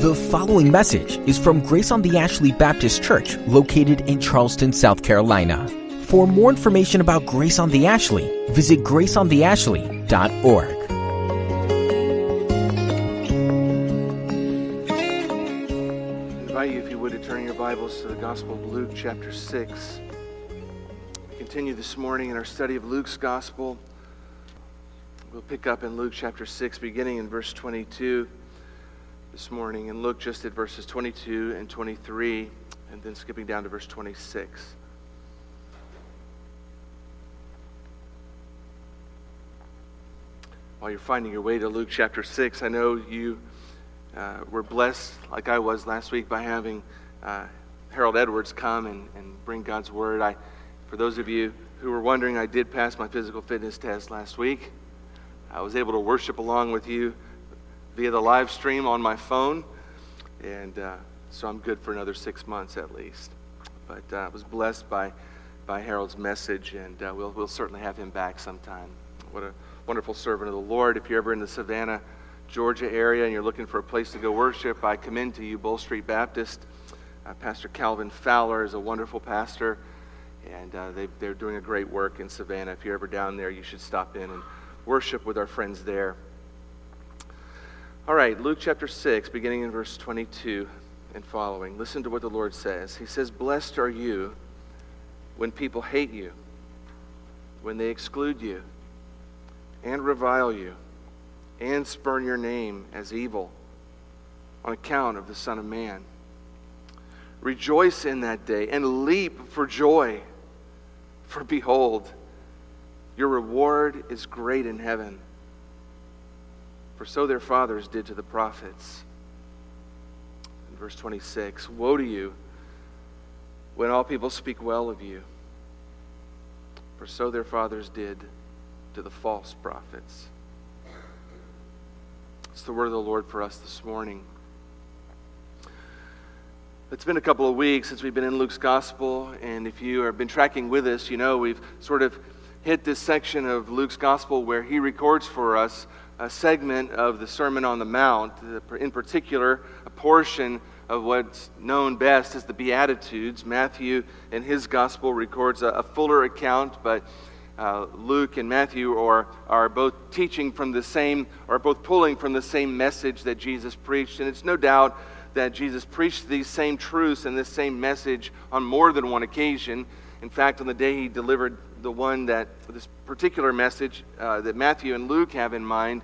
The following message is from Grace on the Ashley Baptist Church, located in Charleston, South Carolina. For more information about Grace on the Ashley, visit graceontheashley.org. I invite you, if you would, to turn your Bibles to the Gospel of Luke, chapter 6. We continue this morning in our study of Luke's Gospel. We'll pick up in Luke chapter 6, beginning in verse 22 this morning, and look just at verses 22 and 23, and then skipping down to verse 26. While you're finding your way to Luke chapter 6, I know you uh, were blessed, like I was last week, by having uh, Harold Edwards come and, and bring God's Word. I, for those of you who were wondering, I did pass my physical fitness test last week. I was able to worship along with you via the live stream on my phone, and uh, so I'm good for another six months at least. But uh, I was blessed by, by Harold's message, and uh, we'll, we'll certainly have him back sometime. What a wonderful servant of the Lord. If you're ever in the Savannah, Georgia area and you're looking for a place to go worship, I commend to you Bull Street Baptist. Uh, pastor Calvin Fowler is a wonderful pastor, and uh, they, they're doing a great work in Savannah. If you're ever down there, you should stop in and worship with our friends there. All right, Luke chapter 6, beginning in verse 22 and following. Listen to what the Lord says. He says, Blessed are you when people hate you, when they exclude you, and revile you, and spurn your name as evil on account of the Son of Man. Rejoice in that day and leap for joy, for behold, your reward is great in heaven. For so their fathers did to the prophets. In verse 26 Woe to you when all people speak well of you, for so their fathers did to the false prophets. It's the word of the Lord for us this morning. It's been a couple of weeks since we've been in Luke's Gospel, and if you have been tracking with us, you know we've sort of hit this section of Luke's Gospel where he records for us a segment of the Sermon on the Mount, in particular, a portion of what's known best as the Beatitudes. Matthew, in his Gospel, records a, a fuller account, but uh, Luke and Matthew are, are both teaching from the same, or both pulling from the same message that Jesus preached. And it's no doubt that Jesus preached these same truths and this same message on more than one occasion. In fact, on the day he delivered the one that, this particular message uh, that Matthew and Luke have in mind,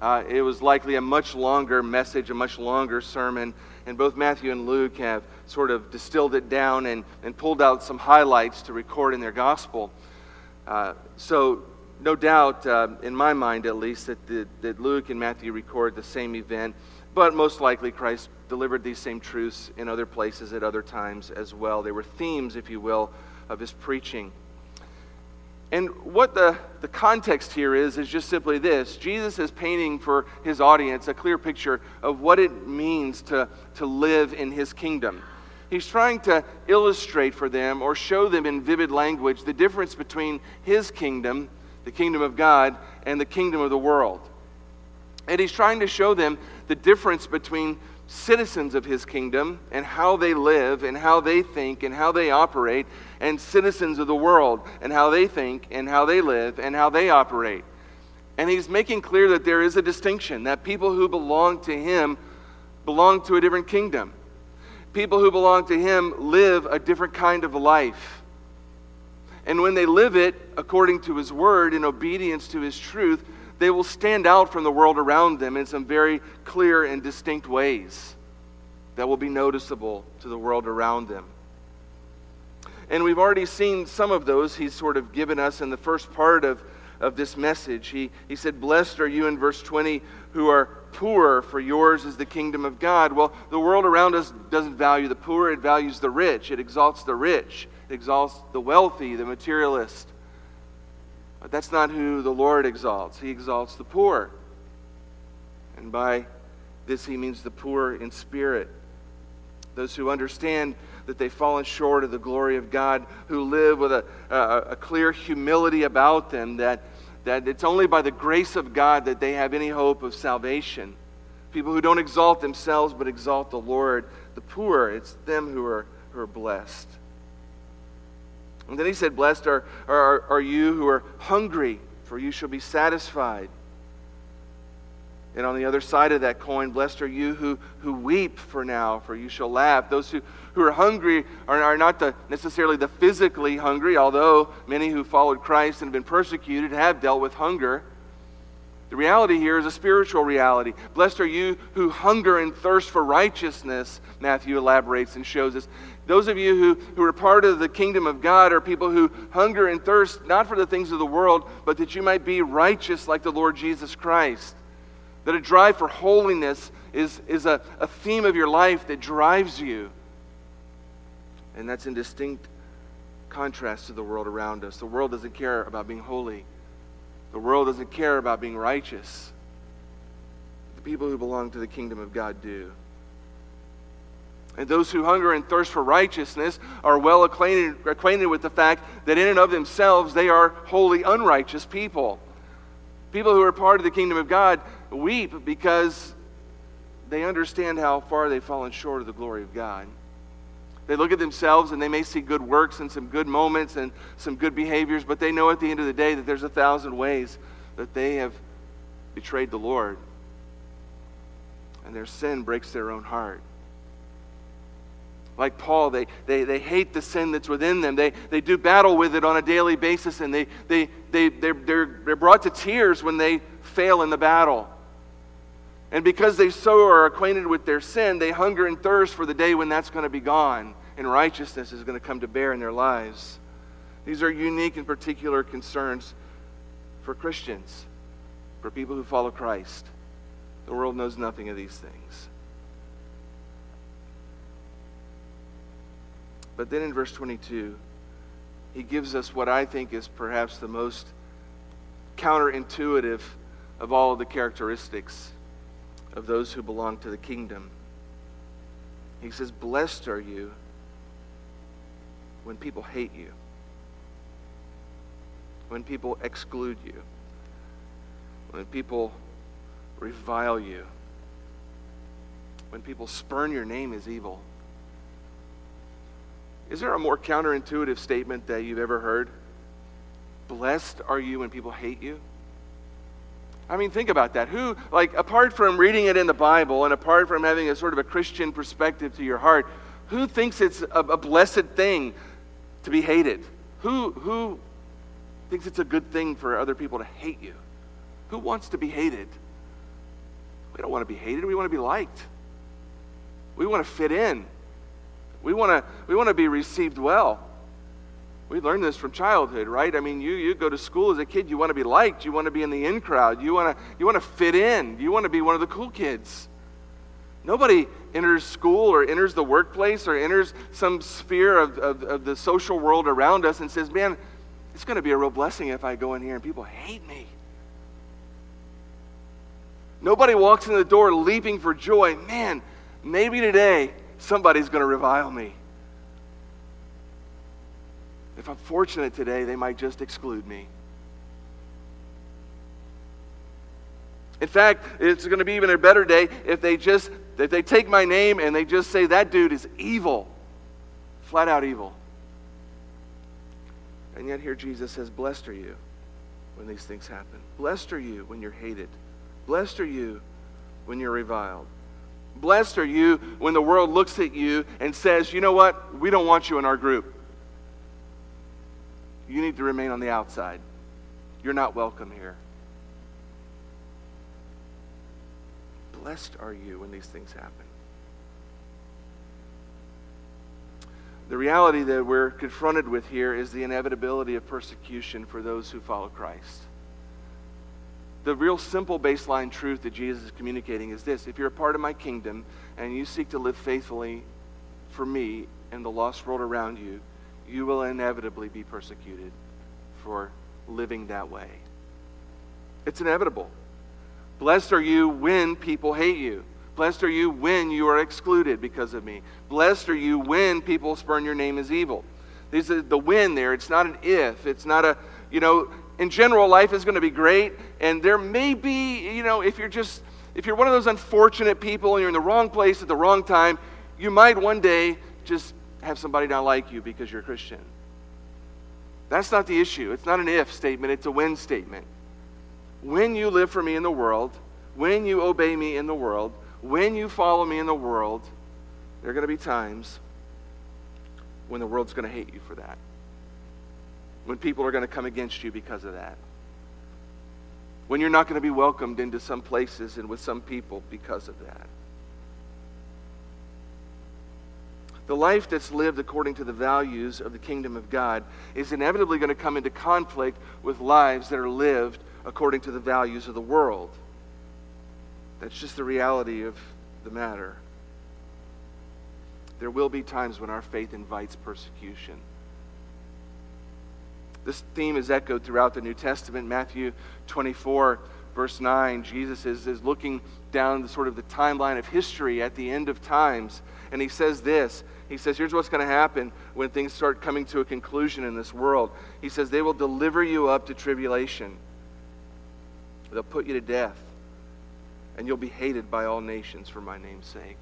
uh, it was likely a much longer message, a much longer sermon. And both Matthew and Luke have sort of distilled it down and, and pulled out some highlights to record in their gospel. Uh, so, no doubt, uh, in my mind at least, that, the, that Luke and Matthew record the same event, but most likely Christ delivered these same truths in other places at other times as well. They were themes, if you will, of his preaching. And what the, the context here is, is just simply this Jesus is painting for his audience a clear picture of what it means to, to live in his kingdom. He's trying to illustrate for them or show them in vivid language the difference between his kingdom, the kingdom of God, and the kingdom of the world. And he's trying to show them the difference between citizens of his kingdom and how they live and how they think and how they operate, and citizens of the world and how they think and how they live and how they operate. And he's making clear that there is a distinction, that people who belong to him belong to a different kingdom. People who belong to him live a different kind of life. And when they live it according to his word in obedience to his truth, they will stand out from the world around them in some very clear and distinct ways that will be noticeable to the world around them. And we've already seen some of those he's sort of given us in the first part of, of this message. He, he said, Blessed are you in verse 20 who are poor, for yours is the kingdom of God. Well, the world around us doesn't value the poor, it values the rich. It exalts the rich, it exalts the wealthy, the materialist. But that's not who the Lord exalts. He exalts the poor. And by this, he means the poor in spirit. Those who understand that they've fallen short of the glory of God, who live with a, a, a clear humility about them, that, that it's only by the grace of God that they have any hope of salvation. People who don't exalt themselves but exalt the Lord. The poor, it's them who are, who are blessed. And then he said, Blessed are, are, are you who are hungry, for you shall be satisfied. And on the other side of that coin, blessed are you who, who weep for now, for you shall laugh. Those who, who are hungry are, are not the, necessarily the physically hungry, although many who followed Christ and have been persecuted have dealt with hunger. The reality here is a spiritual reality. Blessed are you who hunger and thirst for righteousness, Matthew elaborates and shows us. Those of you who, who are part of the kingdom of God are people who hunger and thirst not for the things of the world, but that you might be righteous like the Lord Jesus Christ. That a drive for holiness is, is a, a theme of your life that drives you. And that's in distinct contrast to the world around us. The world doesn't care about being holy, the world doesn't care about being righteous. The people who belong to the kingdom of God do. And those who hunger and thirst for righteousness are well acquainted, acquainted with the fact that in and of themselves they are wholly unrighteous people. People who are part of the kingdom of God weep because they understand how far they've fallen short of the glory of God. They look at themselves and they may see good works and some good moments and some good behaviors, but they know at the end of the day that there's a thousand ways that they have betrayed the Lord. And their sin breaks their own heart. Like Paul, they, they, they hate the sin that's within them. They, they do battle with it on a daily basis, and they, they, they, they're, they're, they're brought to tears when they fail in the battle. And because they so are acquainted with their sin, they hunger and thirst for the day when that's going to be gone and righteousness is going to come to bear in their lives. These are unique and particular concerns for Christians, for people who follow Christ. The world knows nothing of these things. But then in verse 22, he gives us what I think is perhaps the most counterintuitive of all of the characteristics of those who belong to the kingdom. He says, Blessed are you when people hate you, when people exclude you, when people revile you, when people spurn your name as evil. Is there a more counterintuitive statement that you've ever heard? Blessed are you when people hate you? I mean, think about that. Who, like, apart from reading it in the Bible and apart from having a sort of a Christian perspective to your heart, who thinks it's a, a blessed thing to be hated? Who, who thinks it's a good thing for other people to hate you? Who wants to be hated? We don't want to be hated. We want to be liked. We want to fit in. We want to, we want to be received well. We learn this from childhood, right? I mean, you, you go to school as a kid, you want to be liked, you want to be in the in crowd, you want to, you want to fit in, you want to be one of the cool kids. Nobody enters school or enters the workplace or enters some sphere of, of, of the social world around us and says, man, it's going to be a real blessing if I go in here and people hate me. Nobody walks in the door leaping for joy. Man, maybe today somebody's going to revile me. If I'm fortunate today, they might just exclude me. In fact, it's going to be even a better day if they just if they take my name and they just say that dude is evil. Flat out evil. And yet here Jesus says, "Blessed are you when these things happen. Blessed are you when you're hated. Blessed are you when you're reviled. Blessed are you when the world looks at you and says, "You know what? We don't want you in our group." You need to remain on the outside. You're not welcome here. Blessed are you when these things happen. The reality that we're confronted with here is the inevitability of persecution for those who follow Christ. The real simple baseline truth that Jesus is communicating is this if you're a part of my kingdom and you seek to live faithfully for me and the lost world around you, you will inevitably be persecuted for living that way. It's inevitable. Blessed are you when people hate you. Blessed are you when you are excluded because of me. Blessed are you when people spurn your name as evil. These are the when there. It's not an if. It's not a, you know, in general, life is going to be great, and there may be, you know, if you're just, if you're one of those unfortunate people and you're in the wrong place at the wrong time, you might one day just have somebody not like you because you're a Christian. That's not the issue. It's not an if statement, it's a when statement. When you live for me in the world, when you obey me in the world, when you follow me in the world, there are going to be times when the world's going to hate you for that. When people are going to come against you because of that. When you're not going to be welcomed into some places and with some people because of that. The life that's lived according to the values of the kingdom of God is inevitably going to come into conflict with lives that are lived according to the values of the world. That's just the reality of the matter. There will be times when our faith invites persecution. This theme is echoed throughout the New Testament. Matthew 24, verse 9, Jesus is, is looking down the sort of the timeline of history at the end of times, and he says this. He says, Here's what's going to happen when things start coming to a conclusion in this world. He says, They will deliver you up to tribulation, they'll put you to death and you'll be hated by all nations for my name's sake.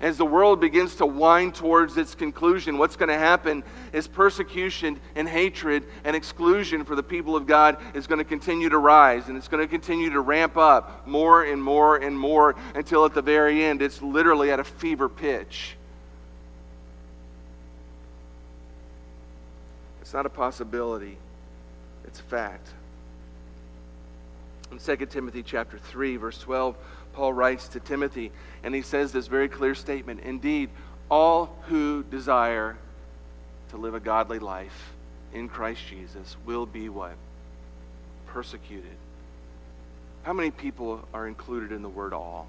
As the world begins to wind towards its conclusion, what's going to happen is persecution and hatred and exclusion for the people of God is going to continue to rise and it's going to continue to ramp up more and more and more until at the very end it's literally at a fever pitch. It's not a possibility, it's a fact. In 2 Timothy chapter 3 verse 12, Paul writes to Timothy and he says this very clear statement, indeed, all who desire to live a godly life in Christ Jesus will be what? Persecuted. How many people are included in the word all?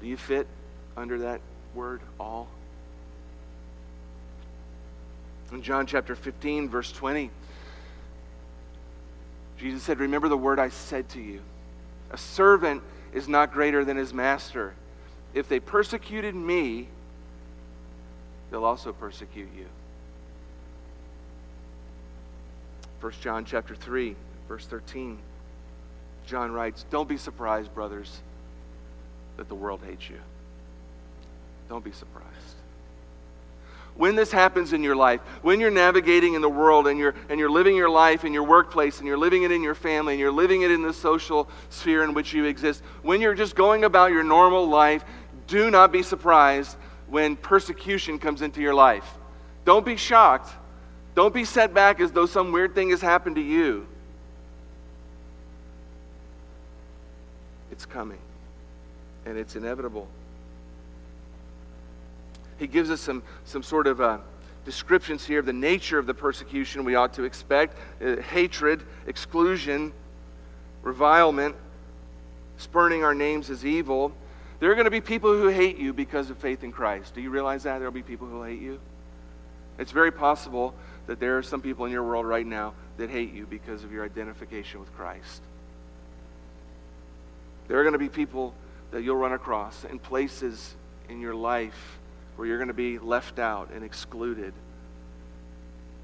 Do you fit under that word all? In John chapter 15, verse 20, Jesus said, Remember the word I said to you. A servant is not greater than his master. If they persecuted me, they'll also persecute you. 1 John chapter 3, verse 13. John writes, Don't be surprised, brothers, that the world hates you. Don't be surprised when this happens in your life, when you're navigating in the world and you're, and you're living your life in your workplace and you're living it in your family and you're living it in the social sphere in which you exist, when you're just going about your normal life, do not be surprised when persecution comes into your life. Don't be shocked. Don't be set back as though some weird thing has happened to you. It's coming, and it's inevitable he gives us some, some sort of uh, descriptions here of the nature of the persecution we ought to expect uh, hatred, exclusion, revilement, spurning our names as evil. There are going to be people who hate you because of faith in Christ. Do you realize that? There will be people who hate you. It's very possible that there are some people in your world right now that hate you because of your identification with Christ. There are going to be people that you'll run across in places in your life where you're going to be left out and excluded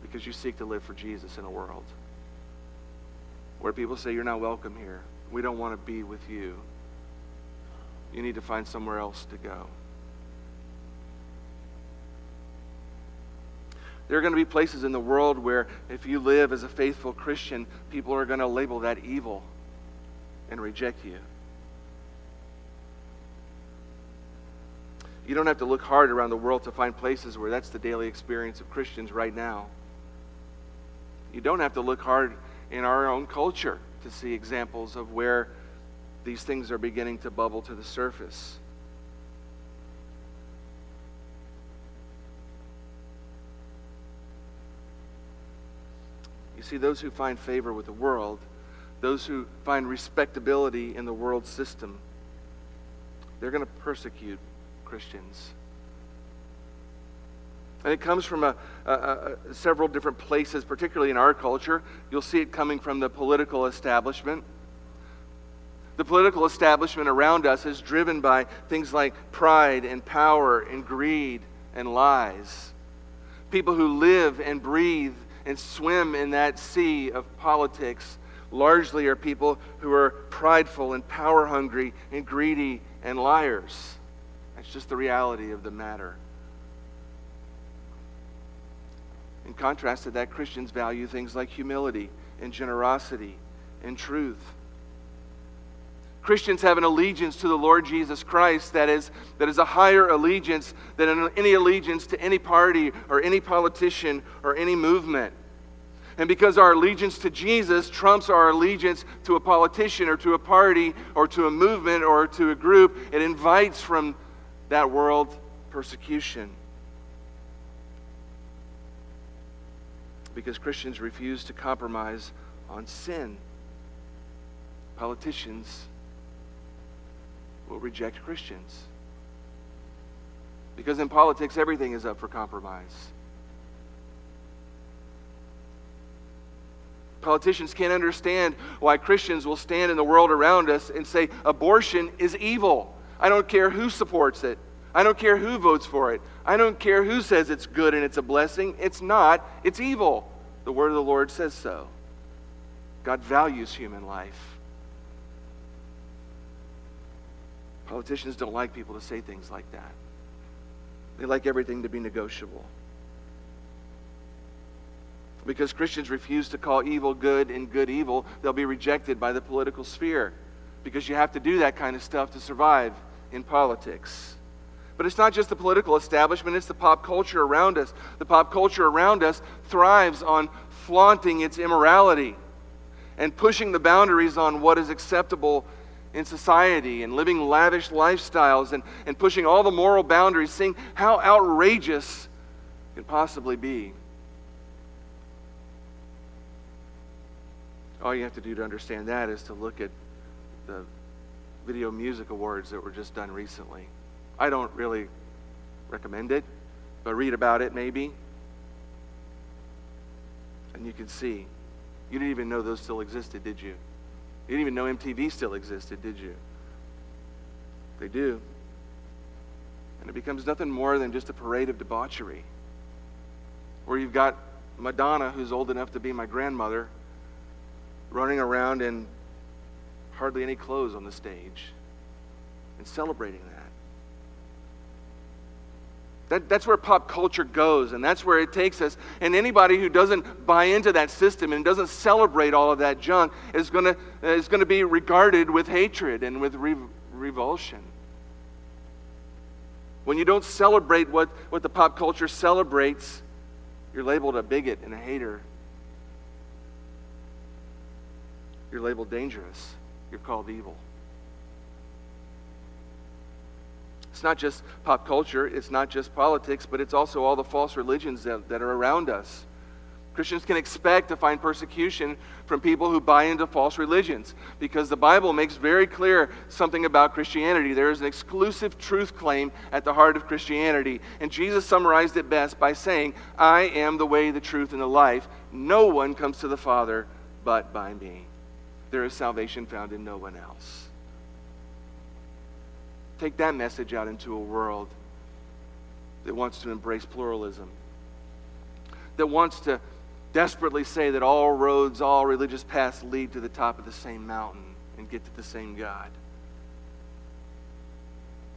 because you seek to live for Jesus in a world where people say, You're not welcome here. We don't want to be with you. You need to find somewhere else to go. There are going to be places in the world where, if you live as a faithful Christian, people are going to label that evil and reject you. You don't have to look hard around the world to find places where that's the daily experience of Christians right now. You don't have to look hard in our own culture to see examples of where these things are beginning to bubble to the surface. You see, those who find favor with the world, those who find respectability in the world system, they're going to persecute Christians. And it comes from a, a, a, several different places, particularly in our culture. You'll see it coming from the political establishment. The political establishment around us is driven by things like pride and power and greed and lies. People who live and breathe and swim in that sea of politics largely are people who are prideful and power hungry and greedy and liars. That's just the reality of the matter. In contrast to that, Christians value things like humility and generosity and truth. Christians have an allegiance to the Lord Jesus Christ that is, that is a higher allegiance than any allegiance to any party or any politician or any movement. And because our allegiance to Jesus trumps our allegiance to a politician or to a party or to a movement or to a group, it invites from that world persecution. Because Christians refuse to compromise on sin. Politicians will reject Christians. Because in politics, everything is up for compromise. Politicians can't understand why Christians will stand in the world around us and say abortion is evil. I don't care who supports it. I don't care who votes for it. I don't care who says it's good and it's a blessing. It's not, it's evil. The word of the Lord says so. God values human life. Politicians don't like people to say things like that. They like everything to be negotiable. Because Christians refuse to call evil good and good evil, they'll be rejected by the political sphere. Because you have to do that kind of stuff to survive in politics. But it's not just the political establishment, it's the pop culture around us. The pop culture around us thrives on flaunting its immorality and pushing the boundaries on what is acceptable in society and living lavish lifestyles and, and pushing all the moral boundaries, seeing how outrageous it can possibly be. All you have to do to understand that is to look at the Video Music Awards that were just done recently. I don't really recommend it, but read about it maybe. And you can see. You didn't even know those still existed, did you? You didn't even know MTV still existed, did you? They do. And it becomes nothing more than just a parade of debauchery. Where you've got Madonna, who's old enough to be my grandmother, running around in hardly any clothes on the stage and celebrating that. That, that's where pop culture goes, and that's where it takes us. And anybody who doesn't buy into that system and doesn't celebrate all of that junk is going to is to be regarded with hatred and with re- revulsion. When you don't celebrate what, what the pop culture celebrates, you're labeled a bigot and a hater. You're labeled dangerous. You're called evil. It's not just pop culture, it's not just politics, but it's also all the false religions that, that are around us. Christians can expect to find persecution from people who buy into false religions because the Bible makes very clear something about Christianity. There is an exclusive truth claim at the heart of Christianity. And Jesus summarized it best by saying, I am the way, the truth, and the life. No one comes to the Father but by me. There is salvation found in no one else. Take that message out into a world that wants to embrace pluralism, that wants to desperately say that all roads, all religious paths lead to the top of the same mountain and get to the same God.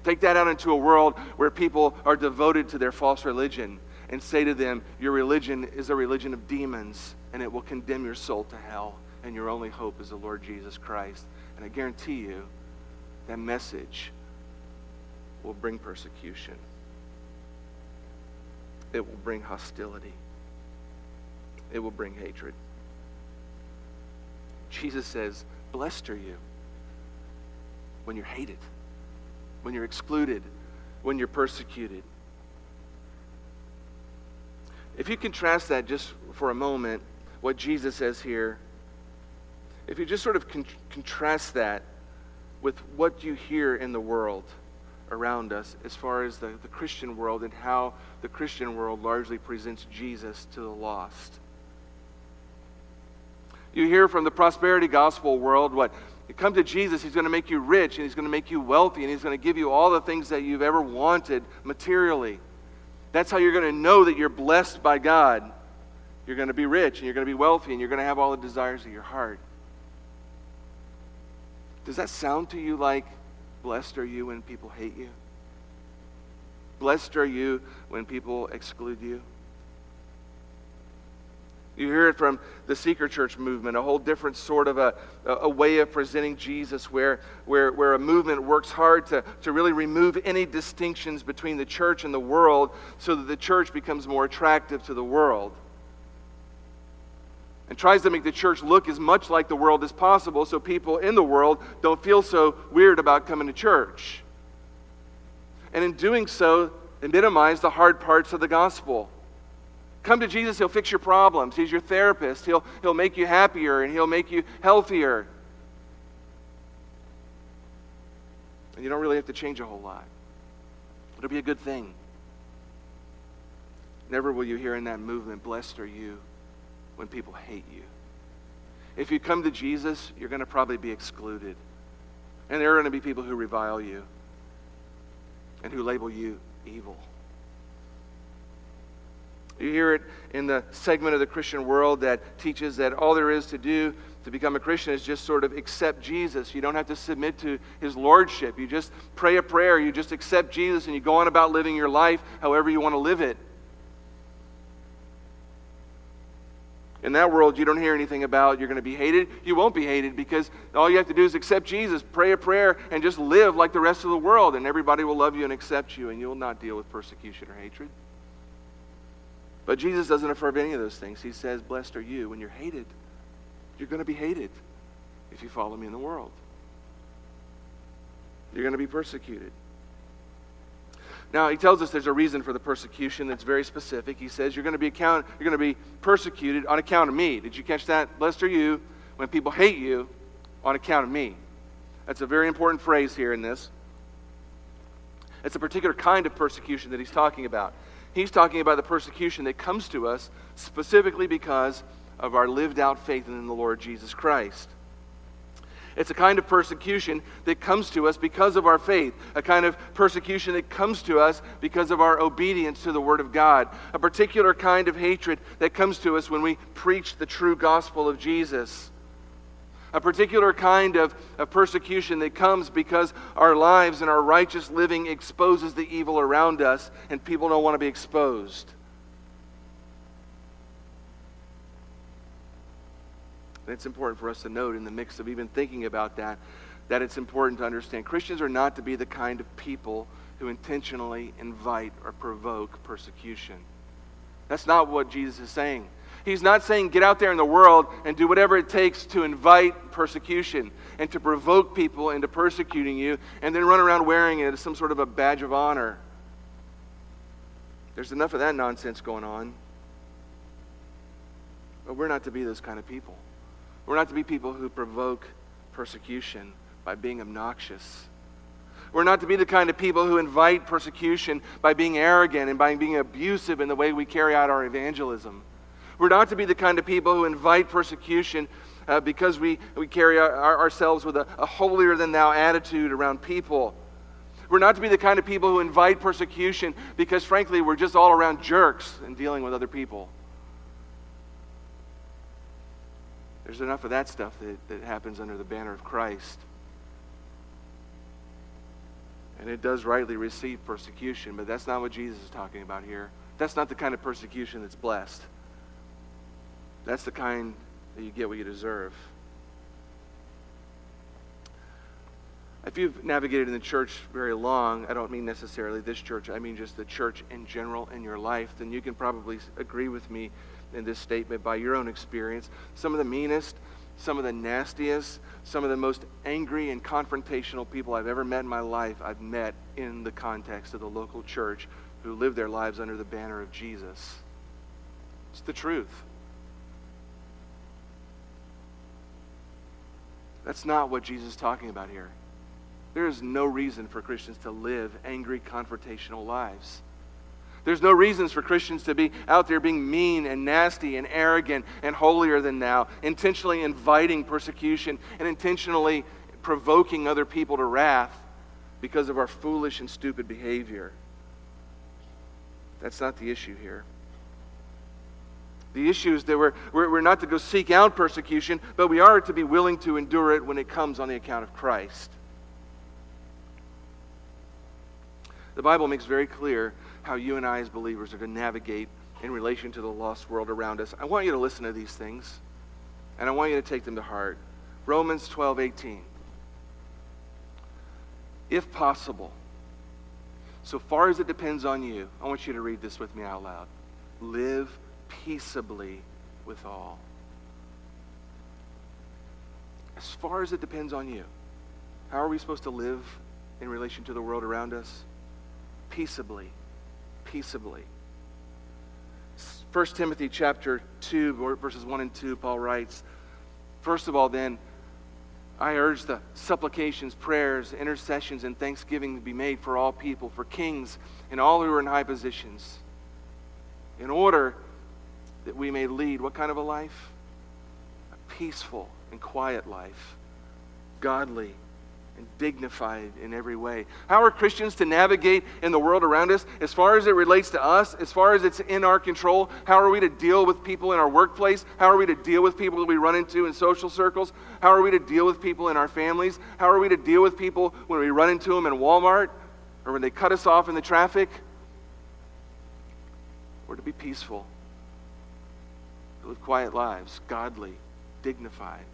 Take that out into a world where people are devoted to their false religion and say to them, Your religion is a religion of demons and it will condemn your soul to hell, and your only hope is the Lord Jesus Christ. And I guarantee you, that message will bring persecution, it will bring hostility, it will bring hatred. Jesus says, Blessed are you when you're hated, when you're excluded, when you're persecuted. If you contrast that just for a moment, what Jesus says here, if you just sort of con- contrast that with what you hear in the world, around us as far as the, the Christian world and how the Christian world largely presents Jesus to the lost. You hear from the prosperity gospel world what you come to Jesus, he's going to make you rich and he's going to make you wealthy and he's going to give you all the things that you've ever wanted materially. That's how you're going to know that you're blessed by God. you're going to be rich and you're going to be wealthy and you're going to have all the desires of your heart. Does that sound to you like blessed are you when people hate you? Blessed are you when people exclude you? You hear it from the seeker church movement, a whole different sort of a, a way of presenting Jesus where, where, where a movement works hard to, to really remove any distinctions between the church and the world so that the church becomes more attractive to the world. And tries to make the church look as much like the world as possible so people in the world don't feel so weird about coming to church. And in doing so, they minimize the hard parts of the gospel. Come to Jesus, He'll fix your problems. He's your therapist. He'll, he'll make you happier and He'll make you healthier. And you don't really have to change a whole lot. It'll be a good thing. Never will you hear in that movement, blessed are you when people hate you. If you come to Jesus, you're going to probably be excluded. And there are going to be people who revile you and who label you evil. You hear it in the segment of the Christian world that teaches that all there is to do to become a Christian is just sort of accept Jesus. You don't have to submit to his lordship. You just pray a prayer, you just accept Jesus, and you go on about living your life however you want to live it. In that world, you don't hear anything about you're going to be hated. You won't be hated because all you have to do is accept Jesus, pray a prayer, and just live like the rest of the world, and everybody will love you and accept you, and you'll not deal with persecution or hatred. But Jesus doesn't affirm any of those things. He says, Blessed are you when you're hated. You're going to be hated if you follow me in the world. You're going to be persecuted. Now, he tells us there's a reason for the persecution that's very specific. He says, You're going to be, account- you're going to be persecuted on account of me. Did you catch that? Blessed are you when people hate you on account of me. That's a very important phrase here in this. It's a particular kind of persecution that he's talking about. He's talking about the persecution that comes to us specifically because of our lived out faith in the Lord Jesus Christ. It's a kind of persecution that comes to us because of our faith, a kind of persecution that comes to us because of our obedience to the Word of God, a particular kind of hatred that comes to us when we preach the true gospel of Jesus a particular kind of, of persecution that comes because our lives and our righteous living exposes the evil around us, and people don't want to be exposed. And it's important for us to note in the mix of even thinking about that, that it's important to understand Christians are not to be the kind of people who intentionally invite or provoke persecution. That's not what Jesus is saying. He's not saying get out there in the world and do whatever it takes to invite persecution and to provoke people into persecuting you and then run around wearing it as some sort of a badge of honor. There's enough of that nonsense going on. But we're not to be those kind of people. We're not to be people who provoke persecution by being obnoxious. We're not to be the kind of people who invite persecution by being arrogant and by being abusive in the way we carry out our evangelism. We're not to be the kind of people who invite persecution uh, because we, we carry our, our, ourselves with a, a holier than thou attitude around people. We're not to be the kind of people who invite persecution because, frankly, we're just all around jerks in dealing with other people. There's enough of that stuff that, that happens under the banner of Christ. And it does rightly receive persecution, but that's not what Jesus is talking about here. That's not the kind of persecution that's blessed. That's the kind that you get what you deserve. If you've navigated in the church very long, I don't mean necessarily this church, I mean just the church in general in your life, then you can probably agree with me in this statement by your own experience. Some of the meanest, some of the nastiest, some of the most angry and confrontational people I've ever met in my life, I've met in the context of the local church who live their lives under the banner of Jesus. It's the truth. That's not what Jesus is talking about here. There is no reason for Christians to live angry, confrontational lives. There's no reasons for Christians to be out there being mean and nasty and arrogant and holier than thou, intentionally inviting persecution and intentionally provoking other people to wrath because of our foolish and stupid behavior. That's not the issue here. The issue is that we're, we're, we're not to go seek out persecution, but we are to be willing to endure it when it comes on the account of Christ. The Bible makes very clear how you and I, as believers, are to navigate in relation to the lost world around us. I want you to listen to these things, and I want you to take them to heart. Romans 12 18. If possible, so far as it depends on you, I want you to read this with me out loud. Live peaceably with all. As far as it depends on you, how are we supposed to live in relation to the world around us? Peaceably. Peaceably. 1 Timothy chapter 2, verses 1 and 2, Paul writes, First of all, then, I urge the supplications, prayers, intercessions, and thanksgiving to be made for all people, for kings, and all who are in high positions, in order that we may lead what kind of a life? A peaceful and quiet life, godly and dignified in every way. How are Christians to navigate in the world around us as far as it relates to us, as far as it's in our control? How are we to deal with people in our workplace? How are we to deal with people that we run into in social circles? How are we to deal with people in our families? How are we to deal with people when we run into them in Walmart or when they cut us off in the traffic? We're to be peaceful, live quiet lives, godly, dignified.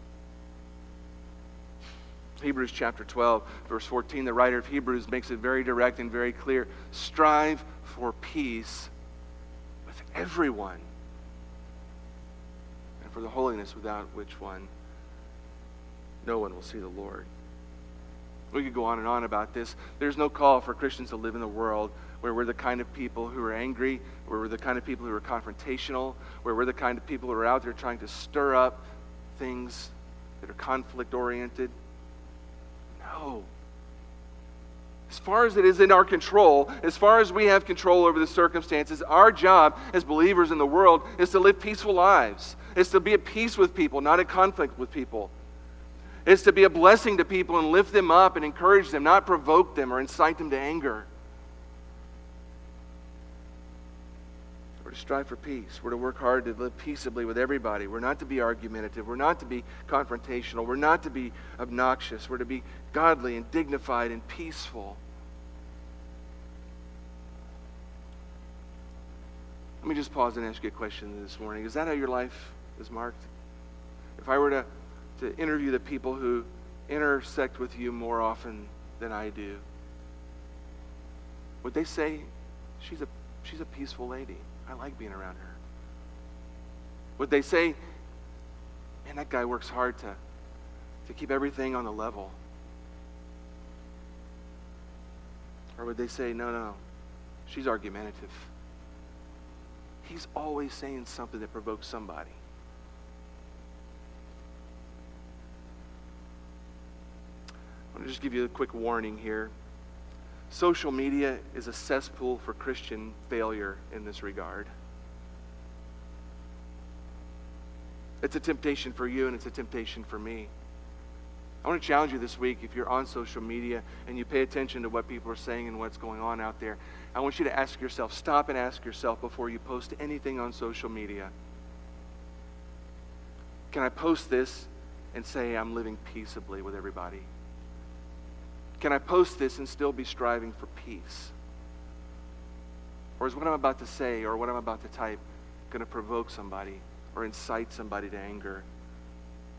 Hebrews chapter 12, verse 14, the writer of Hebrews makes it very direct and very clear. Strive for peace with everyone and for the holiness without which one no one will see the Lord. We could go on and on about this. There's no call for Christians to live in the world where we're the kind of people who are angry, where we're the kind of people who are confrontational, where we're the kind of people who are out there trying to stir up things that are conflict oriented. No. As far as it is in our control, as far as we have control over the circumstances, our job as believers in the world is to live peaceful lives. It's to be at peace with people, not in conflict with people. It's to be a blessing to people and lift them up and encourage them, not provoke them or incite them to anger. We're to strive for peace. We're to work hard to live peaceably with everybody. We're not to be argumentative. We're not to be confrontational. We're not to be obnoxious. We're to be godly and dignified and peaceful. Let me just pause and ask you a question this morning. Is that how your life is marked? If I were to, to interview the people who intersect with you more often than I do, would they say she's a, she's a peaceful lady? I like being around her. Would they say, man, that guy works hard to, to keep everything on the level? Or would they say, no, no, she's argumentative. He's always saying something that provokes somebody. I want to just give you a quick warning here. Social media is a cesspool for Christian failure in this regard. It's a temptation for you and it's a temptation for me. I want to challenge you this week if you're on social media and you pay attention to what people are saying and what's going on out there. I want you to ask yourself, stop and ask yourself before you post anything on social media. Can I post this and say I'm living peaceably with everybody? Can I post this and still be striving for peace? Or is what I'm about to say or what I'm about to type going to provoke somebody or incite somebody to anger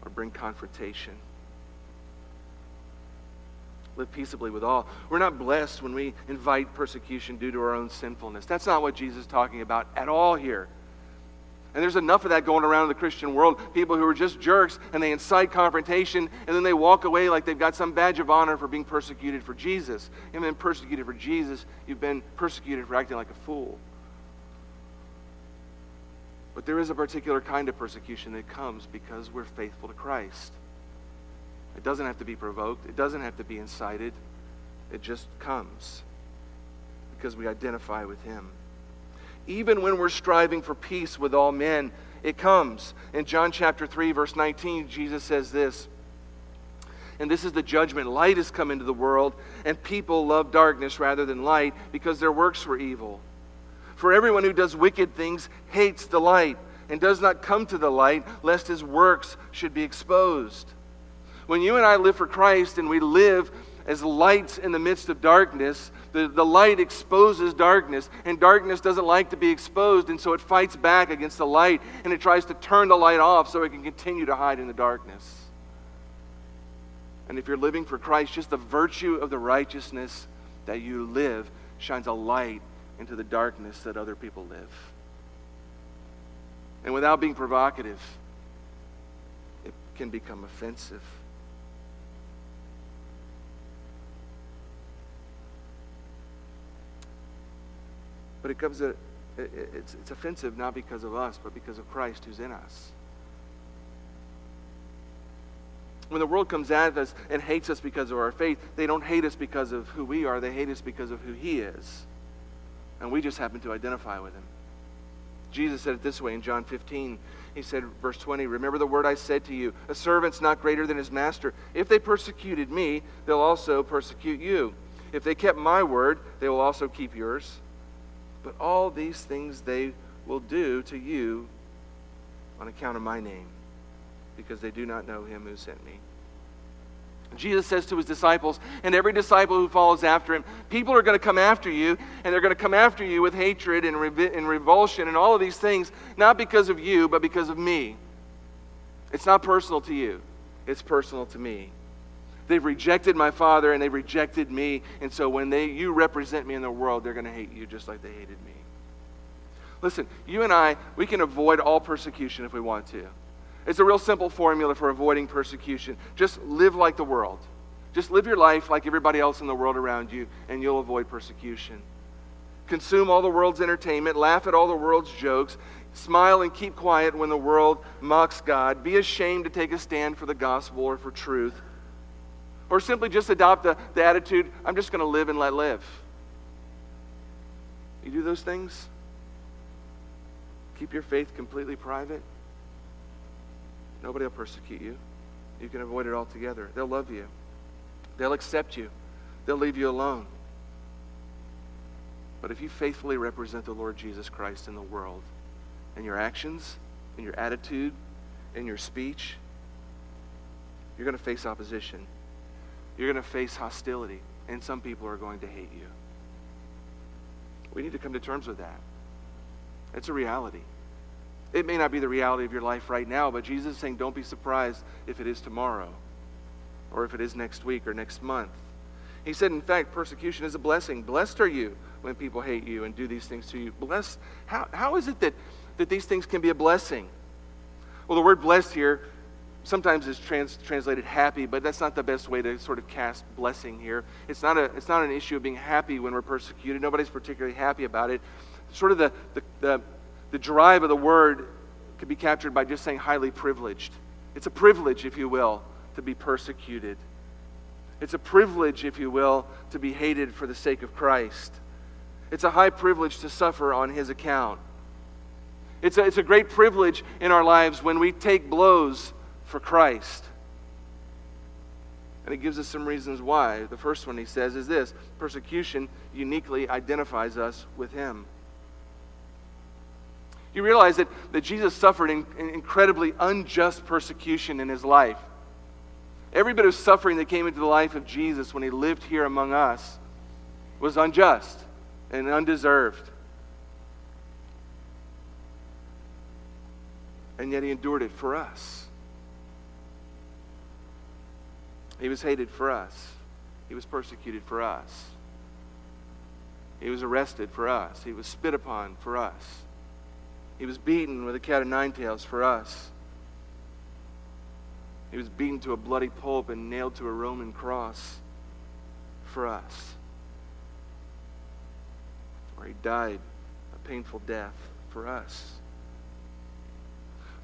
or bring confrontation? Live peaceably with all. We're not blessed when we invite persecution due to our own sinfulness. That's not what Jesus is talking about at all here. And there's enough of that going around in the Christian world. People who are just jerks and they incite confrontation and then they walk away like they've got some badge of honor for being persecuted for Jesus. You've been persecuted for Jesus, you've been persecuted for acting like a fool. But there is a particular kind of persecution that comes because we're faithful to Christ. It doesn't have to be provoked, it doesn't have to be incited. It just comes because we identify with Him even when we're striving for peace with all men, it comes. In John chapter 3, verse 19, Jesus says this. And this is the judgment. Light has come into the world, and people love darkness rather than light because their works were evil. For everyone who does wicked things hates the light and does not come to the light, lest his works should be exposed. When you and I live for Christ and we live as lights in the midst of darkness, the, the light exposes darkness, and darkness doesn't like to be exposed, and so it fights back against the light, and it tries to turn the light off so it can continue to hide in the darkness. And if you're living for Christ, just the virtue of the righteousness that you live shines a light into the darkness that other people live. And without being provocative, it can become offensive. But it comes a, it's, it's offensive not because of us, but because of Christ who's in us. When the world comes at us and hates us because of our faith, they don't hate us because of who we are, they hate us because of who He is. And we just happen to identify with Him. Jesus said it this way in John 15. He said, verse 20, Remember the word I said to you, a servant's not greater than his master. If they persecuted me, they'll also persecute you. If they kept my word, they will also keep yours. But all these things they will do to you on account of my name, because they do not know him who sent me. Jesus says to his disciples, and every disciple who follows after him, people are going to come after you, and they're going to come after you with hatred and, rev- and revulsion and all of these things, not because of you, but because of me. It's not personal to you, it's personal to me. They've rejected my Father and they've rejected me. And so when they, you represent me in the world, they're going to hate you just like they hated me. Listen, you and I, we can avoid all persecution if we want to. It's a real simple formula for avoiding persecution. Just live like the world. Just live your life like everybody else in the world around you, and you'll avoid persecution. Consume all the world's entertainment, laugh at all the world's jokes, smile and keep quiet when the world mocks God. Be ashamed to take a stand for the gospel or for truth. Or simply just adopt the, the attitude, I'm just going to live and let live. You do those things? Keep your faith completely private. Nobody will persecute you. You can avoid it altogether. They'll love you, they'll accept you, they'll leave you alone. But if you faithfully represent the Lord Jesus Christ in the world, in your actions, in your attitude, in your speech, you're going to face opposition. You're going to face hostility, and some people are going to hate you. We need to come to terms with that. It's a reality. It may not be the reality of your life right now, but Jesus is saying don't be surprised if it is tomorrow, or if it is next week or next month. He said, in fact, persecution is a blessing. Blessed are you when people hate you and do these things to you. Blessed. How, how is it that, that these things can be a blessing? Well, the word blessed here sometimes is trans, translated happy, but that's not the best way to sort of cast blessing here. It's not, a, it's not an issue of being happy when we're persecuted. Nobody's particularly happy about it. Sort of the, the, the, the drive of the word could be captured by just saying highly privileged. It's a privilege, if you will, to be persecuted. It's a privilege, if you will, to be hated for the sake of Christ. It's a high privilege to suffer on his account. It's a, it's a great privilege in our lives when we take blows for Christ. And it gives us some reasons why. The first one he says is this persecution uniquely identifies us with him. You realize that, that Jesus suffered in, in incredibly unjust persecution in his life. Every bit of suffering that came into the life of Jesus when he lived here among us was unjust and undeserved. And yet he endured it for us. He was hated for us. He was persecuted for us. He was arrested for us. He was spit upon for us. He was beaten with a cat of nine tails for us. He was beaten to a bloody pulp and nailed to a Roman cross for us. Or he died a painful death for us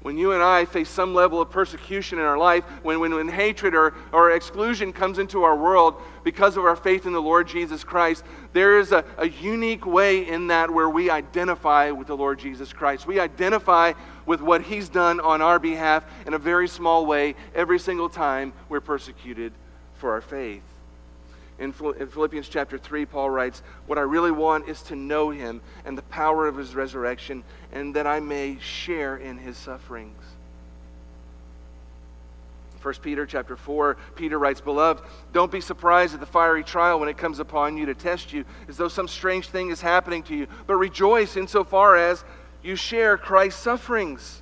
when you and I face some level of persecution in our life, when, when, when hatred or, or exclusion comes into our world because of our faith in the Lord Jesus Christ, there is a, a unique way in that where we identify with the Lord Jesus Christ. We identify with what He's done on our behalf in a very small way every single time we're persecuted for our faith. In Philippians chapter 3, Paul writes, What I really want is to know him and the power of his resurrection, and that I may share in his sufferings. 1 Peter chapter 4, Peter writes, Beloved, don't be surprised at the fiery trial when it comes upon you to test you, as though some strange thing is happening to you, but rejoice insofar as you share Christ's sufferings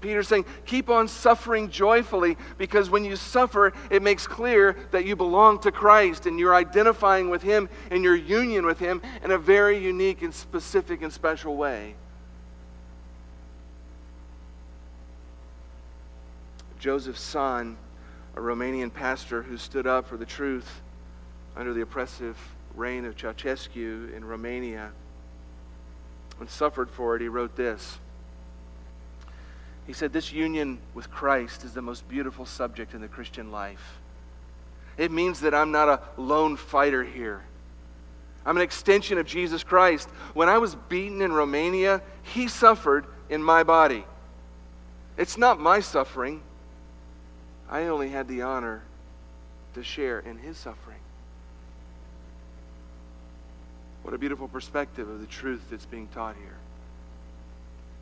Peter's saying, keep on suffering joyfully because when you suffer, it makes clear that you belong to Christ and you're identifying with Him and your union with Him in a very unique and specific and special way. Josef Tson, a Romanian pastor who stood up for the truth under the oppressive reign of Ceausescu in Romania and suffered for it, he wrote this. He said, This union with Christ is the most beautiful subject in the Christian life. It means that I'm not a lone fighter here. I'm an extension of Jesus Christ. When I was beaten in Romania, He suffered in my body. It's not my suffering. I only had the honor to share in His suffering. What a beautiful perspective of the truth that's being taught here.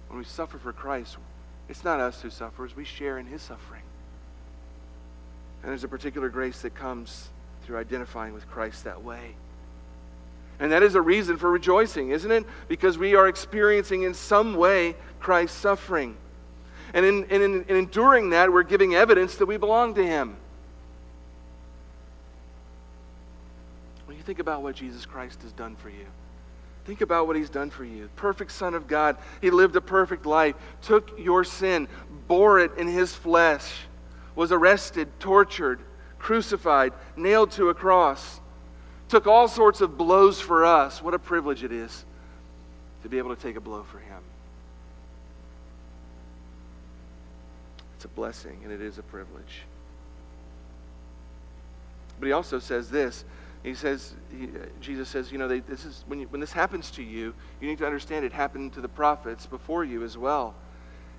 When we suffer for Christ, it's not us who suffers, we share in his suffering. And there's a particular grace that comes through identifying with Christ that way. And that is a reason for rejoicing, isn't it? Because we are experiencing in some way Christ's suffering. And in, in, in enduring that, we're giving evidence that we belong to him. When you think about what Jesus Christ has done for you, Think about what he's done for you. Perfect Son of God. He lived a perfect life, took your sin, bore it in his flesh, was arrested, tortured, crucified, nailed to a cross, took all sorts of blows for us. What a privilege it is to be able to take a blow for him. It's a blessing and it is a privilege. But he also says this he says, he, uh, Jesus says, you know, they, this is when, you, when this happens to you, you need to understand it happened to the prophets before you as well.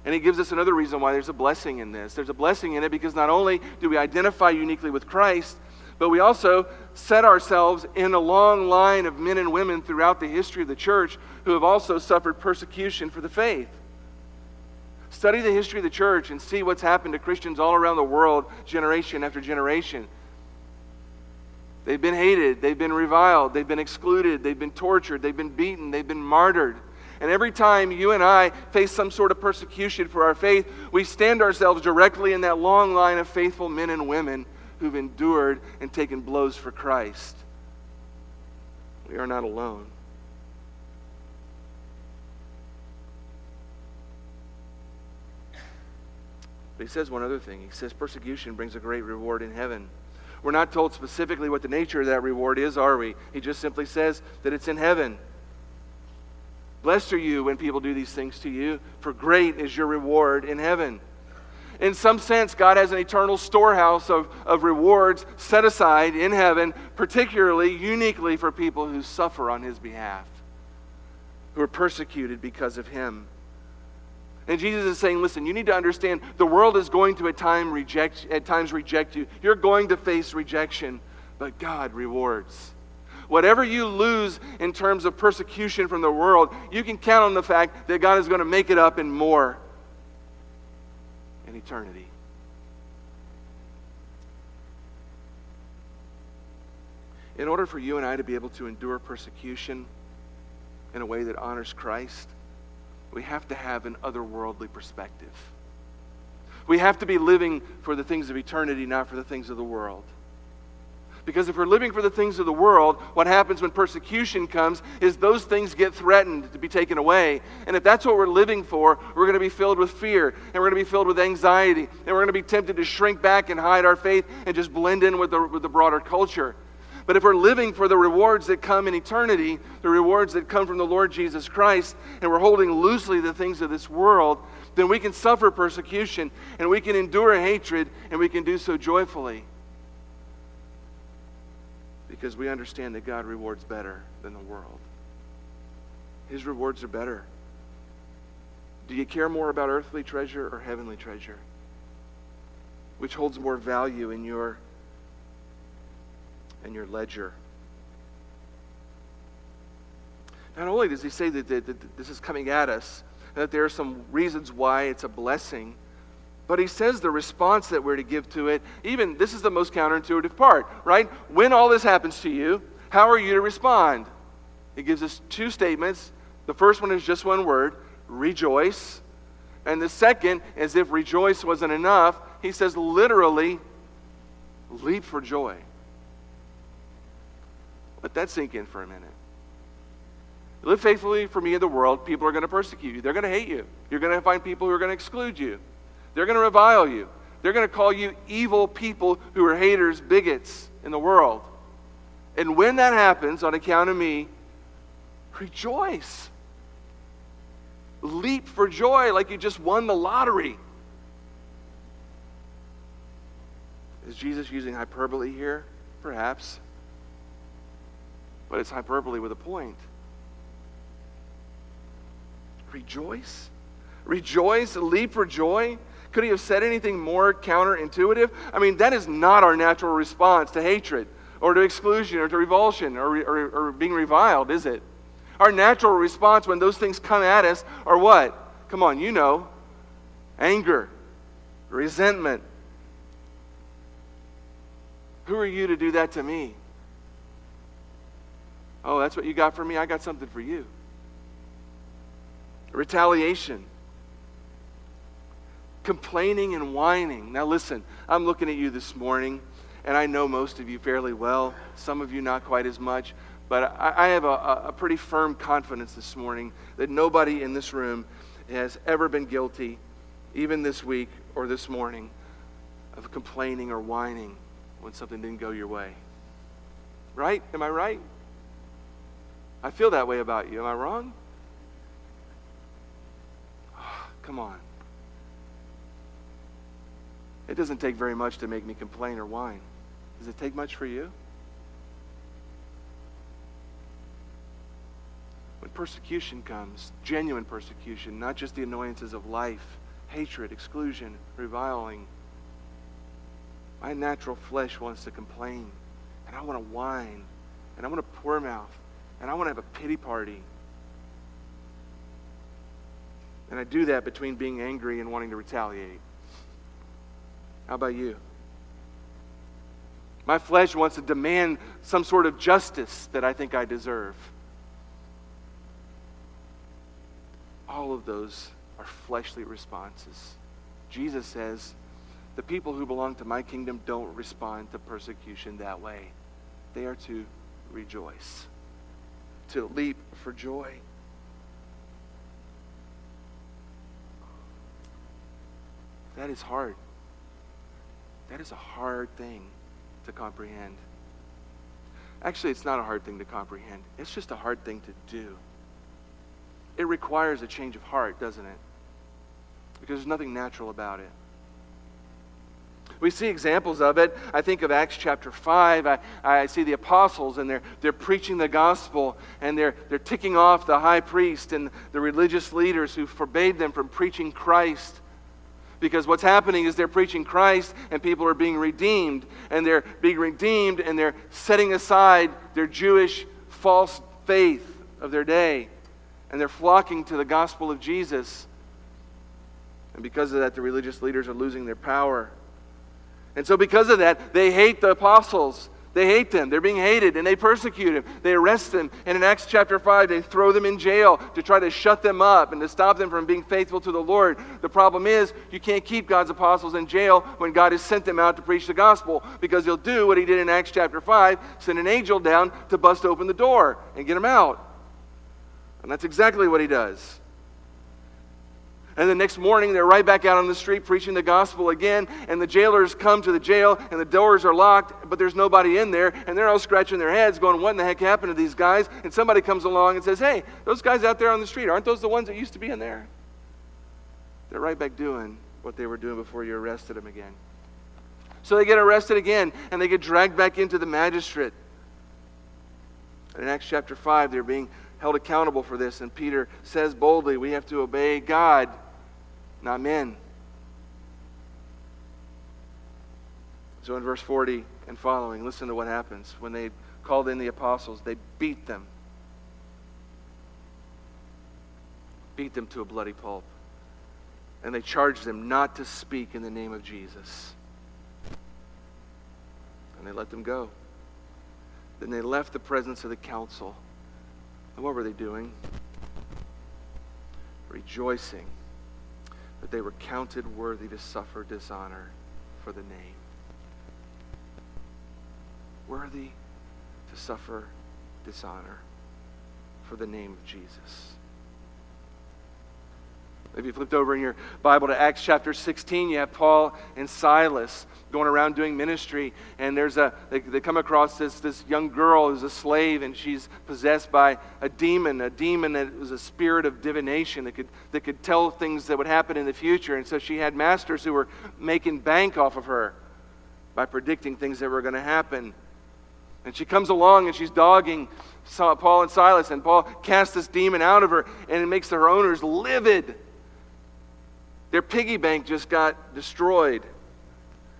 And he gives us another reason why there's a blessing in this. There's a blessing in it because not only do we identify uniquely with Christ, but we also set ourselves in a long line of men and women throughout the history of the church who have also suffered persecution for the faith. Study the history of the church and see what's happened to Christians all around the world, generation after generation. They've been hated, they've been reviled, they've been excluded, they've been tortured, they've been beaten, they've been martyred. And every time you and I face some sort of persecution for our faith, we stand ourselves directly in that long line of faithful men and women who've endured and taken blows for Christ. We are not alone. But he says one other thing. He says persecution brings a great reward in heaven. We're not told specifically what the nature of that reward is, are we? He just simply says that it's in heaven. Blessed are you when people do these things to you, for great is your reward in heaven. In some sense, God has an eternal storehouse of, of rewards set aside in heaven, particularly, uniquely for people who suffer on His behalf, who are persecuted because of Him. And Jesus is saying, listen, you need to understand the world is going to at, time reject, at times reject you. You're going to face rejection, but God rewards. Whatever you lose in terms of persecution from the world, you can count on the fact that God is going to make it up in more in eternity. In order for you and I to be able to endure persecution in a way that honors Christ, we have to have an otherworldly perspective. We have to be living for the things of eternity, not for the things of the world. Because if we're living for the things of the world, what happens when persecution comes is those things get threatened to be taken away. And if that's what we're living for, we're going to be filled with fear, and we're going to be filled with anxiety, and we're going to be tempted to shrink back and hide our faith and just blend in with the, with the broader culture. But if we're living for the rewards that come in eternity, the rewards that come from the Lord Jesus Christ, and we're holding loosely the things of this world, then we can suffer persecution and we can endure hatred and we can do so joyfully. Because we understand that God rewards better than the world. His rewards are better. Do you care more about earthly treasure or heavenly treasure? Which holds more value in your in your ledger? Not only does he say that, that, that this is coming at us, that there are some reasons why it's a blessing, but he says the response that we're to give to it, even this is the most counterintuitive part, right? When all this happens to you, how are you to respond? He gives us two statements. The first one is just one word rejoice. And the second, as if rejoice wasn't enough, he says literally, leap for joy. Let that sink in for a minute. Live faithfully for me in the world, people are going to persecute you. They're going to hate you. You're going to find people who are going to exclude you. They're going to revile you. They're going to call you evil people who are haters, bigots in the world. And when that happens, on account of me, rejoice. Leap for joy like you just won the lottery. Is Jesus using hyperbole here? Perhaps. But it's hyperbole with a point. Rejoice? Rejoice? Leap for joy? Could he have said anything more counterintuitive? I mean, that is not our natural response to hatred or to exclusion or to revulsion or, or, or being reviled, is it? Our natural response when those things come at us are what? Come on, you know anger, resentment. Who are you to do that to me? Oh, that's what you got for me? I got something for you retaliation, complaining and whining. Now, listen, I'm looking at you this morning, and I know most of you fairly well, some of you not quite as much. But I, have a, a pretty firm confidence this morning that nobody in this room has ever been guilty, even this week or this morning, of complaining or whining when something didn't go your way. Right? Am I right? I feel that way about you. Am I wrong? Ah, come on. It doesn't take very much to make me complain or whine. Does it take much for you? When persecution comes, genuine persecution, not just the annoyances of life, hatred, exclusion, reviling, my natural flesh wants to complain, and I want to whine, and I want to poor mouth, and I want to have a pity party. And I do that between being angry and wanting to retaliate. How about you? My flesh wants to demand some sort of justice that I think I deserve. All of those are fleshly responses. Jesus says, the people who belong to my kingdom don't respond to persecution that way. They are to rejoice, to leap for joy. That is hard. That is a hard thing to comprehend. Actually, it's not a hard thing to comprehend, it's just a hard thing to do. It requires a change of heart, doesn't it? Because there's nothing natural about it. We see examples of it. I think of Acts chapter 5. I, I see the apostles, and they're, they're preaching the gospel, and they're, they're ticking off the high priest and the religious leaders who forbade them from preaching Christ. Because what's happening is they're preaching Christ and people are being redeemed. And they're being redeemed and they're setting aside their Jewish false faith of their day. And they're flocking to the gospel of Jesus. And because of that, the religious leaders are losing their power. And so, because of that, they hate the apostles they hate them. They're being hated and they persecute them. They arrest them. And in Acts chapter 5, they throw them in jail to try to shut them up and to stop them from being faithful to the Lord. The problem is, you can't keep God's apostles in jail when God has sent them out to preach the gospel because he'll do what he did in Acts chapter 5 send an angel down to bust open the door and get them out. And that's exactly what he does. And the next morning, they're right back out on the street preaching the gospel again. And the jailers come to the jail, and the doors are locked, but there's nobody in there. And they're all scratching their heads, going, What in the heck happened to these guys? And somebody comes along and says, Hey, those guys out there on the street, aren't those the ones that used to be in there? They're right back doing what they were doing before you arrested them again. So they get arrested again, and they get dragged back into the magistrate. And in Acts chapter 5, they're being held accountable for this. And Peter says boldly, We have to obey God not men. So in verse 40 and following, listen to what happens. When they called in the apostles, they beat them. Beat them to a bloody pulp. And they charged them not to speak in the name of Jesus. And they let them go. Then they left the presence of the council. And what were they doing? Rejoicing that they were counted worthy to suffer dishonor for the name. Worthy to suffer dishonor for the name of Jesus. If you flipped over in your Bible to Acts chapter 16, you have Paul and Silas going around doing ministry, and there's a they, they come across this, this young girl who's a slave, and she's possessed by a demon, a demon that was a spirit of divination that could that could tell things that would happen in the future. And so she had masters who were making bank off of her by predicting things that were going to happen. And she comes along and she's dogging Paul and Silas, and Paul casts this demon out of her, and it makes her owners livid. Their piggy bank just got destroyed.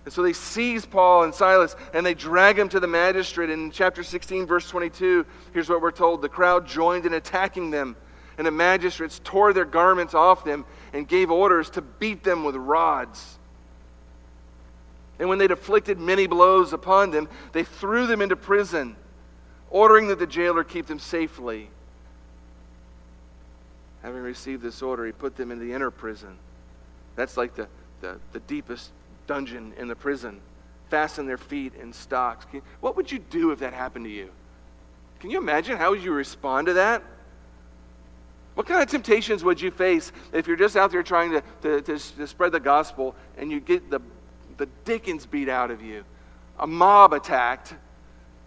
And so they seize Paul and Silas and they drag him to the magistrate. And in chapter 16, verse 22, here's what we're told the crowd joined in attacking them, and the magistrates tore their garments off them and gave orders to beat them with rods. And when they'd afflicted many blows upon them, they threw them into prison, ordering that the jailer keep them safely. Having received this order, he put them in the inner prison that's like the, the, the deepest dungeon in the prison. Fasten their feet in stocks. Can, what would you do if that happened to you? Can you imagine how would you respond to that? What kind of temptations would you face if you're just out there trying to, to, to, to spread the gospel and you get the, the dickens beat out of you, a mob attacked,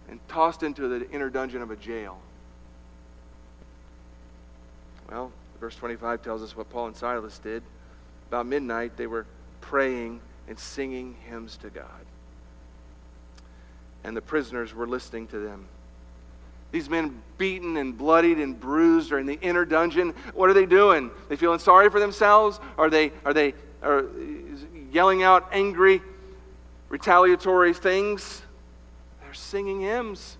and tossed into the inner dungeon of a jail? Well, verse 25 tells us what Paul and Silas did about midnight, they were praying and singing hymns to God. And the prisoners were listening to them. These men, beaten and bloodied and bruised, are in the inner dungeon. What are they doing? They feeling sorry for themselves? Are they, are they are yelling out angry, retaliatory things? They're singing hymns.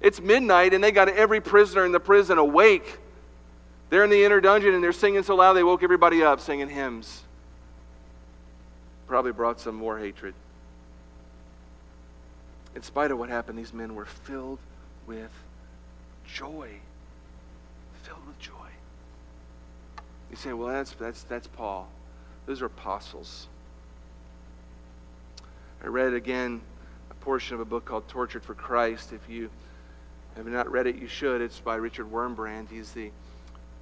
It's midnight, and they got every prisoner in the prison awake they're in the inner dungeon and they're singing so loud they woke everybody up singing hymns. Probably brought some more hatred. In spite of what happened, these men were filled with joy. Filled with joy. You say, well, that's, that's, that's Paul. Those are apostles. I read again a portion of a book called Tortured for Christ. If you have not read it, you should. It's by Richard Wurmbrand. He's the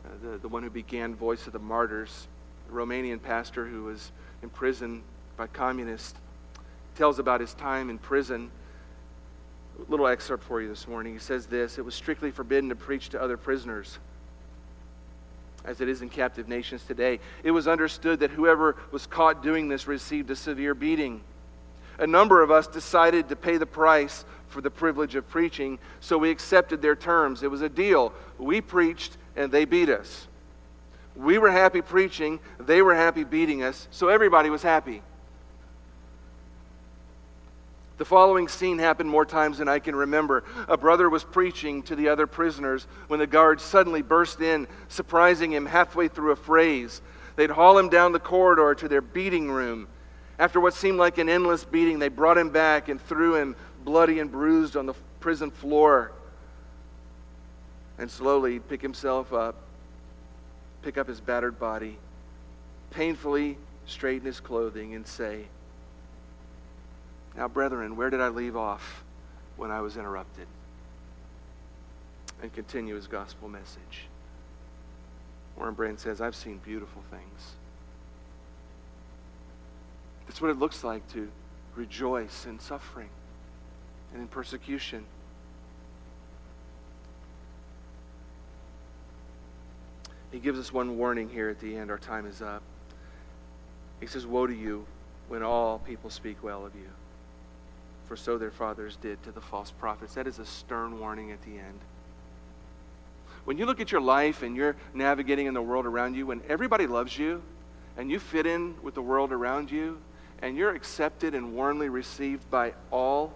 uh, the, the one who began Voice of the Martyrs, a Romanian pastor who was imprisoned by communists, tells about his time in prison. A little excerpt for you this morning. He says this It was strictly forbidden to preach to other prisoners as it is in captive nations today. It was understood that whoever was caught doing this received a severe beating. A number of us decided to pay the price for the privilege of preaching, so we accepted their terms. It was a deal. We preached, and they beat us. We were happy preaching, they were happy beating us, so everybody was happy. The following scene happened more times than I can remember. A brother was preaching to the other prisoners when the guards suddenly burst in, surprising him halfway through a phrase. They'd haul him down the corridor to their beating room. After what seemed like an endless beating, they brought him back and threw him bloody and bruised on the prison floor and slowly pick himself up, pick up his battered body, painfully straighten his clothing, and say, Now, brethren, where did I leave off when I was interrupted? And continue his gospel message. Wurmbrand says, I've seen beautiful things. That's what it looks like to rejoice in suffering and in persecution. He gives us one warning here at the end. Our time is up. He says, Woe to you when all people speak well of you, for so their fathers did to the false prophets. That is a stern warning at the end. When you look at your life and you're navigating in the world around you, when everybody loves you and you fit in with the world around you, and you're accepted and warmly received by all,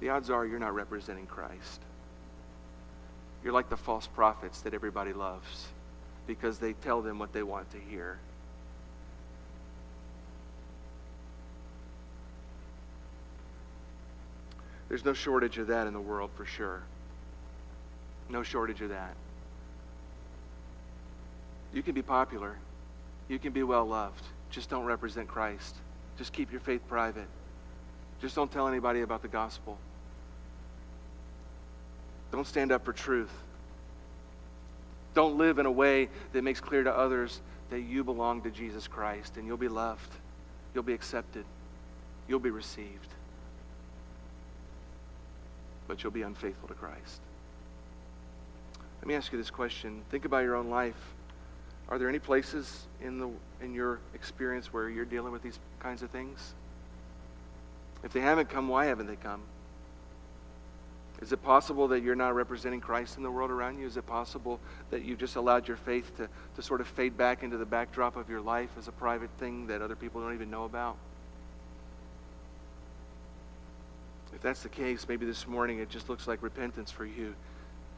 the odds are you're not representing Christ. You're like the false prophets that everybody loves because they tell them what they want to hear. There's no shortage of that in the world for sure. No shortage of that. You can be popular. You can be well loved. Just don't represent Christ. Just keep your faith private. Just don't tell anybody about the gospel. Don't stand up for truth. Don't live in a way that makes clear to others that you belong to Jesus Christ and you'll be loved. You'll be accepted. You'll be received. But you'll be unfaithful to Christ. Let me ask you this question. Think about your own life. Are there any places in, the, in your experience where you're dealing with these kinds of things? If they haven't come, why haven't they come? Is it possible that you're not representing Christ in the world around you? Is it possible that you've just allowed your faith to, to sort of fade back into the backdrop of your life as a private thing that other people don't even know about? If that's the case, maybe this morning it just looks like repentance for you.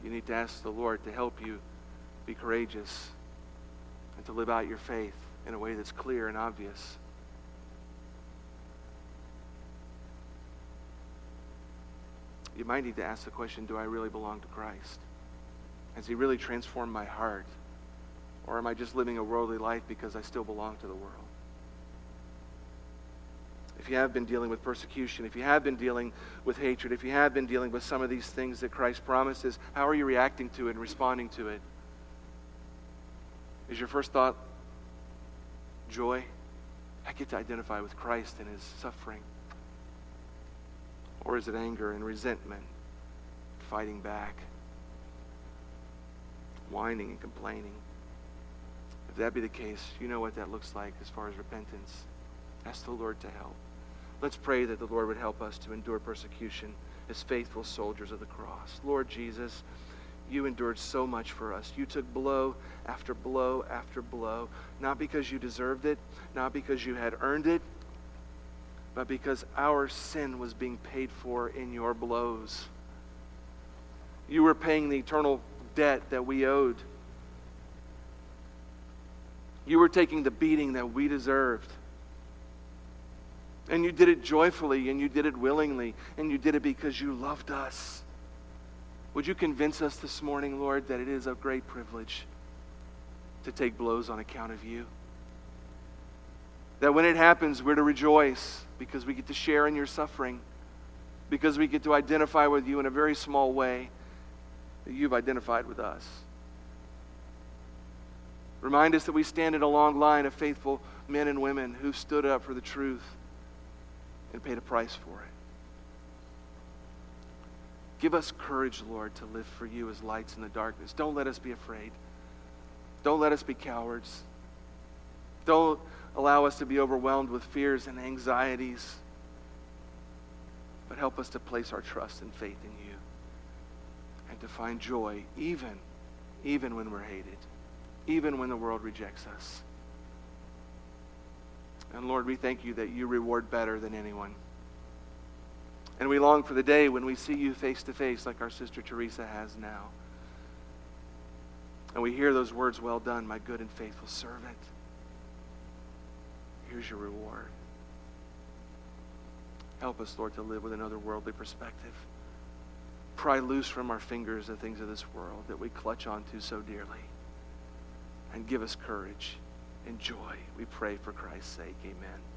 You need to ask the Lord to help you be courageous and to live out your faith in a way that's clear and obvious. You might need to ask the question do I really belong to Christ? Has He really transformed my heart? Or am I just living a worldly life because I still belong to the world? If you have been dealing with persecution, if you have been dealing with hatred, if you have been dealing with some of these things that Christ promises, how are you reacting to it and responding to it? Is your first thought joy? I get to identify with Christ and his suffering. Or is it anger and resentment, fighting back, whining and complaining? If that be the case, you know what that looks like as far as repentance. Ask the Lord to help. Let's pray that the Lord would help us to endure persecution as faithful soldiers of the cross. Lord Jesus, you endured so much for us. You took blow after blow after blow, not because you deserved it, not because you had earned it, but because our sin was being paid for in your blows. You were paying the eternal debt that we owed. You were taking the beating that we deserved. And you did it joyfully, and you did it willingly, and you did it because you loved us. Would you convince us this morning, Lord, that it is a great privilege to take blows on account of you? That when it happens, we're to rejoice because we get to share in your suffering, because we get to identify with you in a very small way that you've identified with us. Remind us that we stand in a long line of faithful men and women who stood up for the truth and paid a price for it. Give us courage, Lord, to live for you as lights in the darkness. Don't let us be afraid. Don't let us be cowards. Don't allow us to be overwhelmed with fears and anxieties, but help us to place our trust and faith in you and to find joy even, even when we're hated, even when the world rejects us. And Lord, we thank you that you reward better than anyone. And we long for the day when we see you face to face like our sister Teresa has now. And we hear those words, Well done, my good and faithful servant. Here's your reward. Help us, Lord, to live with another worldly perspective. Pry loose from our fingers the things of this world that we clutch onto so dearly. And give us courage and joy. We pray for Christ's sake. Amen.